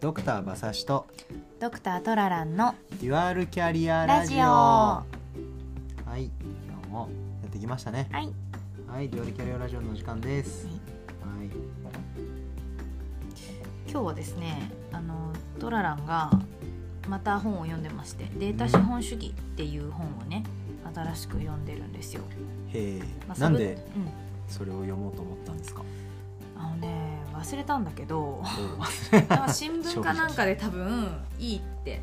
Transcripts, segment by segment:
ドクター馬刺しとドクタートラランのデュアルキャリアラジオ。はい今日もやってきましたね。はい。はいデュアルキャリアラジオのお時間です。はい。今日はですねあのトラランがまた本を読んでましてデータ資本主義っていう本をね新しく読んでるんですよ、へえ、まあなんでサブそれを読もうと思ったんですか？うん、あのね忘れたんだけどおなんか新聞かなんかで多分いいって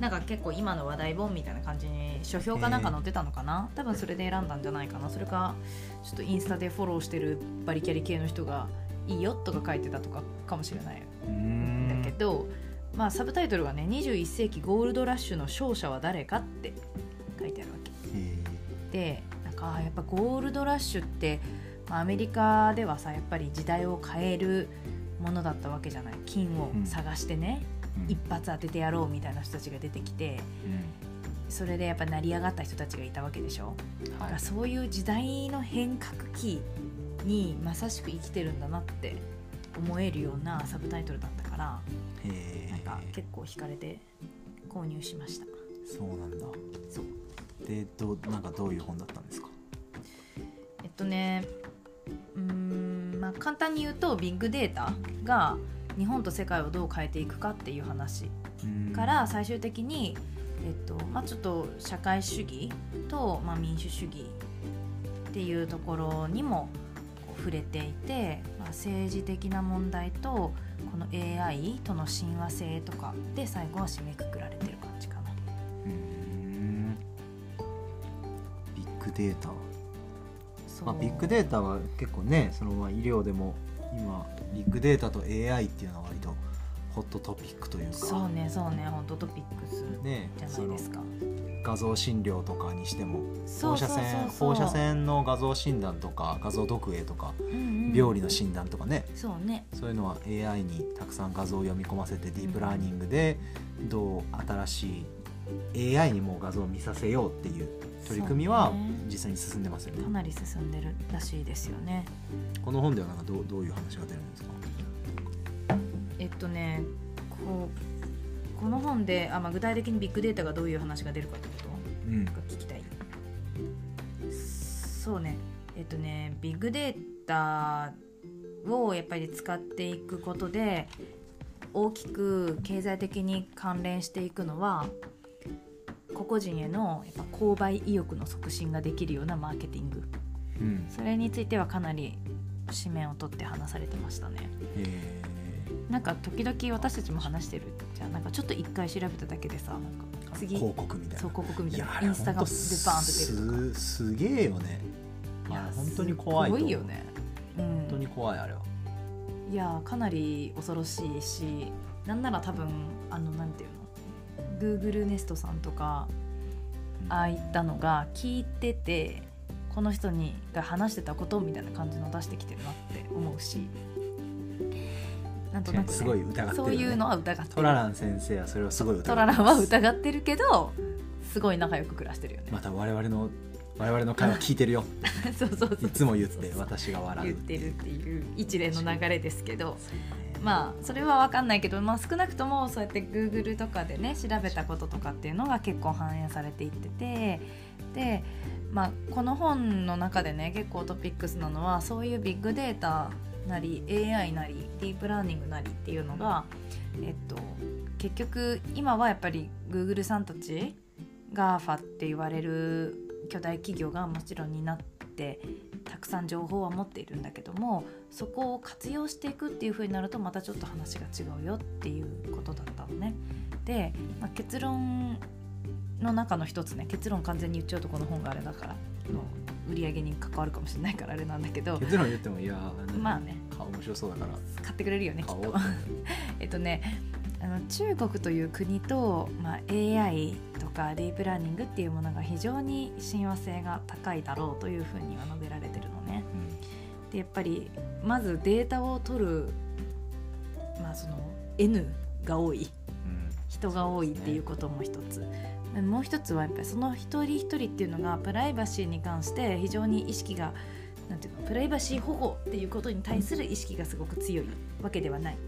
なんか結構今の話題本みたいな感じに書評かなんか載ってたのかな、多分それで選んだんじゃないかな。それかちょっとインスタでフォローしてるバリキャリ系の人がいいよとか書いてたとかかもしれないうーんんだけど、まあサブタイトルがね21世紀ゴールドラッシュの勝者は誰かって書いてあるわけ。へでなんかやっぱゴールドラッシュって、まあ、アメリカではさやっぱり時代を変えるものだったわけじゃない。金を探してね、え、うん。一発当ててやろうみたいな人たちが出てきてそれでやっぱ成り上がった人たちがいたわけでしょ、うんだからはいそういう時代の変革期にまさしく生きてるんだなって思えるようなサブタイトルだったからへなんかえ結構惹かれて購入しました。そうなんだ。そう。でどうなんかどういう本だったんですか？えっとねうーんまあ簡単に言うとビッグデータが日本と世界をどう変えていくかっていう話うん。から最終的に、えっとまあ、ちょっと社会主義と、まあ、民主主義っていうところにも触れていて、まあ、政治的な問題とこの AI との親和性とかで最後は締めくくられてる感じかな。うーん。ビッグデータまあ、ビッグデータは結構ねそのまあ医療でも今ビッグデータと AI っていうのは割とホットトピックというか。そうねそうね本当トピックスねじゃないですか。画像診療とかにしても放射そうそうそうそう線放射線の画像診断とか画像読影とかうんうん病理の診断とかね。そうね。そういうのは AI にたくさん画像を読み込ませてディープラーニングでどう新しい AI にも画像を見させようっていう取り組みは実際に進んでますよね。かなり進んでるらしいですよね。この本ではなんかどうどういう話が出るんですか？えっとねこうこの本であ、まあ、具体的にビッグデータがどういう話が出るかってこと？うん。が聞きたい。そうね。えっとねビッグデータをやっぱり使っていくことで大きく経済的に関連していくのは個々人へのやっぱ購買意欲の促進ができるようなマーケティング。うん。それについてはかなり紙面を取って話されてましたね。へなんか時々私たちも話してるじゃんなんかちょっと一回調べただけでさなんかー次広告みたいな。そう広告みたいやなインスタがでバーンと出るとか。すすげえよね。いや本当に怖いといよね、うん、本当に怖いあれは。いやかなり恐ろしいしなんなら多分あのなんていうの？Google ネストさんとかああいったのが聞いててこの人にが話してたことみたいな感じの出してきてるなって思うし。なんとなく、ね、すごい疑ってるよね。そういうのは疑ってるトララン先生はそれをすごい疑ってトラランは疑ってるけどすごい仲良く暮らしてるよね、また我々の我々の会話聞いてるよ。そうそうそういつも言って私が笑う言ってるっていう一連の流れですけど。あまあそれは分かんないけど、まあ、少なくともそうやって Google とかでね調べたこととかっていうのが結構反映されていっててで、まあ、この本の中でね結構トピックスなのはそういうビッグデータなり AI なりディープラーニングなりっていうのが、えっと、結局今はやっぱり Google さんたち GAFA って言われる巨大企業がもちろん担ってたくさん情報は持っているんだけどもそこを活用していくっていう風になるとまたちょっと話が違うよっていうことだったのね。で、まあ、結論の中の一つね結論完全に言っちゃうとこの本があれだからの売り上げに関わるかもしれないからあれなんだけど結論言ってもいやーまあね顔面白そうだから買ってくれるよねきっと。えっとねあの中国という国と、まあ、AI とかディープラーニングっていうものが非常に親和性が高いだろうというふうには述べられてるのね。でやっぱりまずデータを取る、まあ、その N が多いうん人が多いっていうことも一つ。もう一つはやっぱりその一人一人っていうのがプライバシーに関して非常に意識がなんていうのプライバシー保護っていうことに対する意識がすごく強いわけではないうん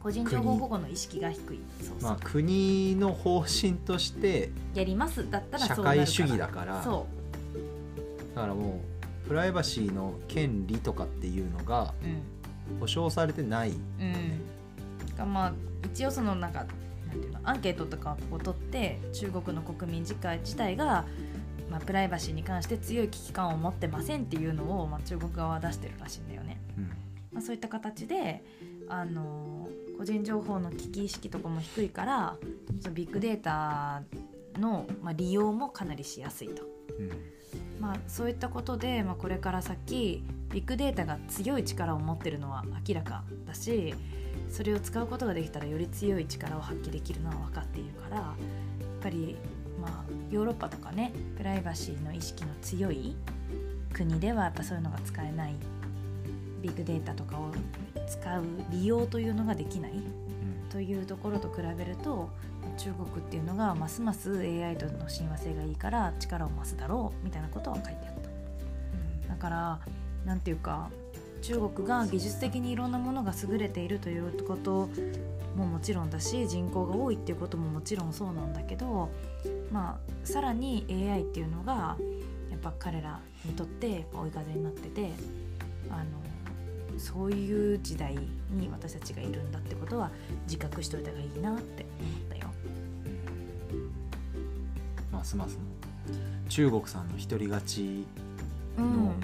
個人情報保護の意識が低い。そうそう、まあ、国の方針としてやりますだったら社会主義だから。そだからもうプライバシーの権利とかっていうのがううん。保障されてない、うん、がまあ一応そのなんかなんていうのアンケートとかを取って中国の国民自体自体が、まあ、プライバシーに関して強い危機感を持ってませんっていうのを、まあ、中国側は出してるらしいんだよね。うん。まあ、そういった形であの個人情報の危機意識とかも低いからそのビッグデータの、まあ、利用もかなりしやすいと。うんまあ、そういったことで、まあ、これから先ビッグデータが強い力を持ってるのは明らかだしそれを使うことができたらより強い力を発揮できるのは分かっているからやっぱり、まあ、ヨーロッパとかねプライバシーの意識の強い国ではやっぱそういうのが使えないビッグデータとかを使う利用というのができないというところと比べると中国っていうのがますます AI との親和性がいいから力を増すだろうみたいなことは書いてあった。だからなんていうか中国が技術的にいろんなものが優れているということももちろんだし人口が多いっていうことももちろんそうなんだけどまあさらに AI っていうのがやっぱ彼らにとって追い風になっててそういう時代に私たちがいるんだってことは自覚しといた方がいいなって思ったよ。ますますの中国さんの独り勝ちの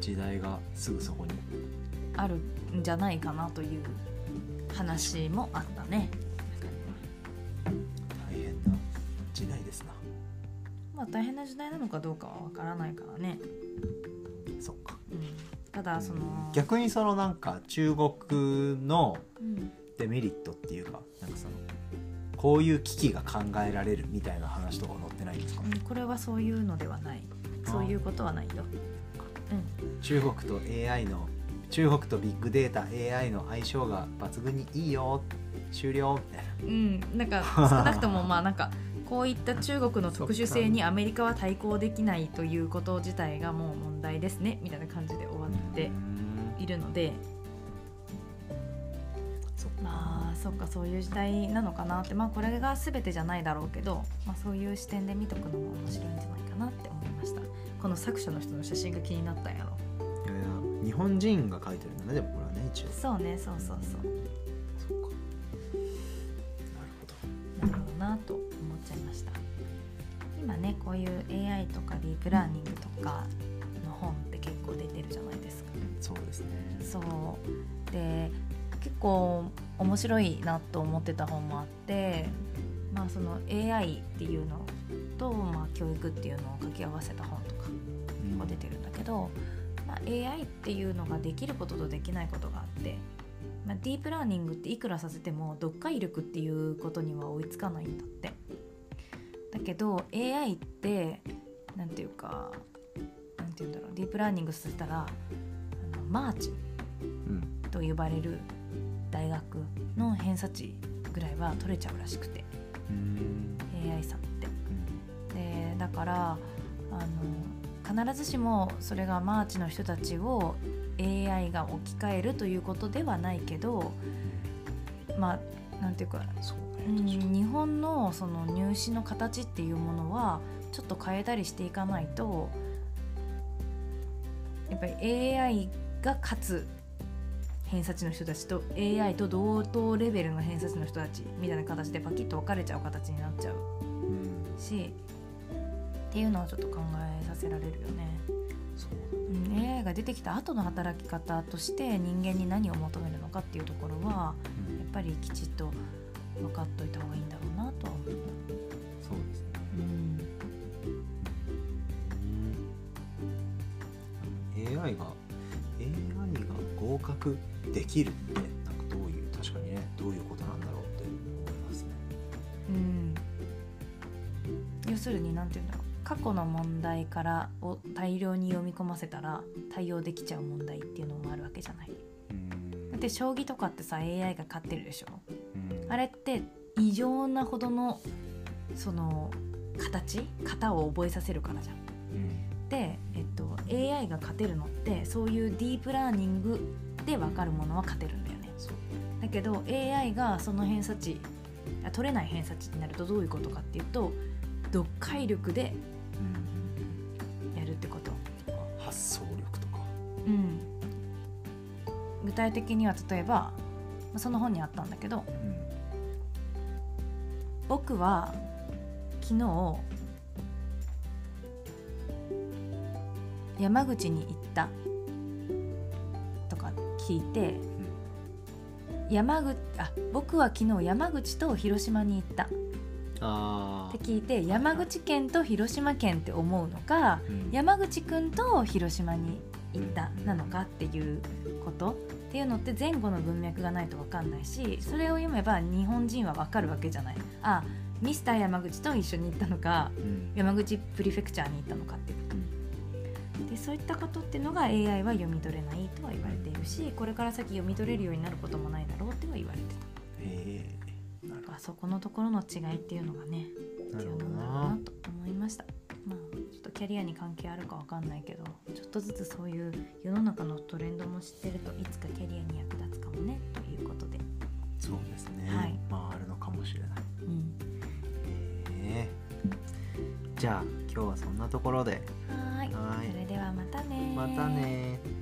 時代がすぐそこに、あるんじゃないかなという話もあったね。大変な時代ですなまあ大変な時代なのかどうかはわからないからね。だその。逆にそのなんか中国のうん。デメリットっていうかなんかそのこういう危機が考えられるみたいな話とか載ってないんですか？うんこれはそういうのではない。そういうことはないよ。中国と AI の中国とビッグデータ AI の相性が抜群にいいよ終了みたいな。うん、なんか 少なくともまあなんかこういった中国の特殊性にアメリカは対抗できないということ自体がもう問題ですねみたいな感じでっているので。まあそっかそういう時代なのかなって。まあこれが全てじゃないだろうけど、まあ、そういう視点で見とくのも面白いんじゃないかなって思いました。この作者の人の写真が気になったんやろ。いやいや日本人が書いてるんだねでもこれはね一応。そうねそうそうそう。そっか。なるほど。なるほどなと思っちゃいました。今ねこういう AI とかディープラーニングとかの本って結構出てるじゃないですかそうですね。そう。で結構面白いなと思ってた本もあってまあその AI っていうのと、まあ、教育っていうのを掛け合わせた本とかうん。が出てるんだけど、まあ、AI っていうのができることとできないことがあって、まあ、ディープラーニングっていくらさせても読解力っていうことには追いつかないんだって。だけど AI ってなんていうかなんていうんだろうディープラーニングさせたらマーチうん。と呼ばれる大学の偏差値ぐらいは取れちゃうらしくてうん。AI さんって。うん。でだからあの必ずしもそれがマーチの人たちを AI が置き換えるということではないけどまあなんていうか、そううんね日本のその入試の形っていうものはちょっと変えたりしていかないとやっぱり AI が勝つ偏差値の人たちと AI と同等レベルの偏差値の人たちみたいな形でパキッと分かれちゃう形になっちゃううんしっていうのはちょっと考えさせられるよね、そ AI が出てきた後の働き方として人間に何を求めるのかっていうところはやうん。っぱりきちっと分かっといた方がいいんだろうなとは思った、そうですね。うん、AI が合格できるってなんかどういう確かにねどういうことなんだろうって思いますね。うん、要するに何て言うんだろう。過去の問題からを大量に読み込ませたら対応できちゃう問題っていうのもあるわけじゃない。うん。だって将棋とかってさ AI が勝ってるでしょ。うん。あれって異常なほどのその形？型を覚えさせるからじゃん。うん。で、えっと、AI が勝てるのってそういうディープラーニングで分かるものは勝てるんだよね。だだけど AI がその偏差値あ取れない偏差値になるとどういうことかっていうと読解力でやるってこと、発想力とか。うん、具体的には例えばまあその本にあったんだけどうん。僕は昨日山口に行った聞いて、山口あ僕は昨日山口と広島に行った。っあて聞いて山口県と広島県って思うのかー、うん。山口くんと広島に行ったなのかっていうこと。っていうのって前後の文脈がないと分かんないしそれを読めば日本人は分かるわけじゃない。あミスター山口と一緒に行ったのかうん。山口プリフェクチャーに行ったのかって。いうでそういったことっていうのが AI は読み取れないとは言われているしこれから先読み取れるようになることもないだろうっては言われてへえ。なるたなんかそこのところの違いっていうのがね必要なんだろうななと思いました。まあちょっとキャリアに関係あるかわかんないけどちょっとずつそういう世の中のトレンドも知ってるといつかキャリアに役立つかもねということで、そうですね、はい。まああるのかもしれない。うん、へえ。じゃあ今日はそんなところで。はーいはい。それではまたねまたねー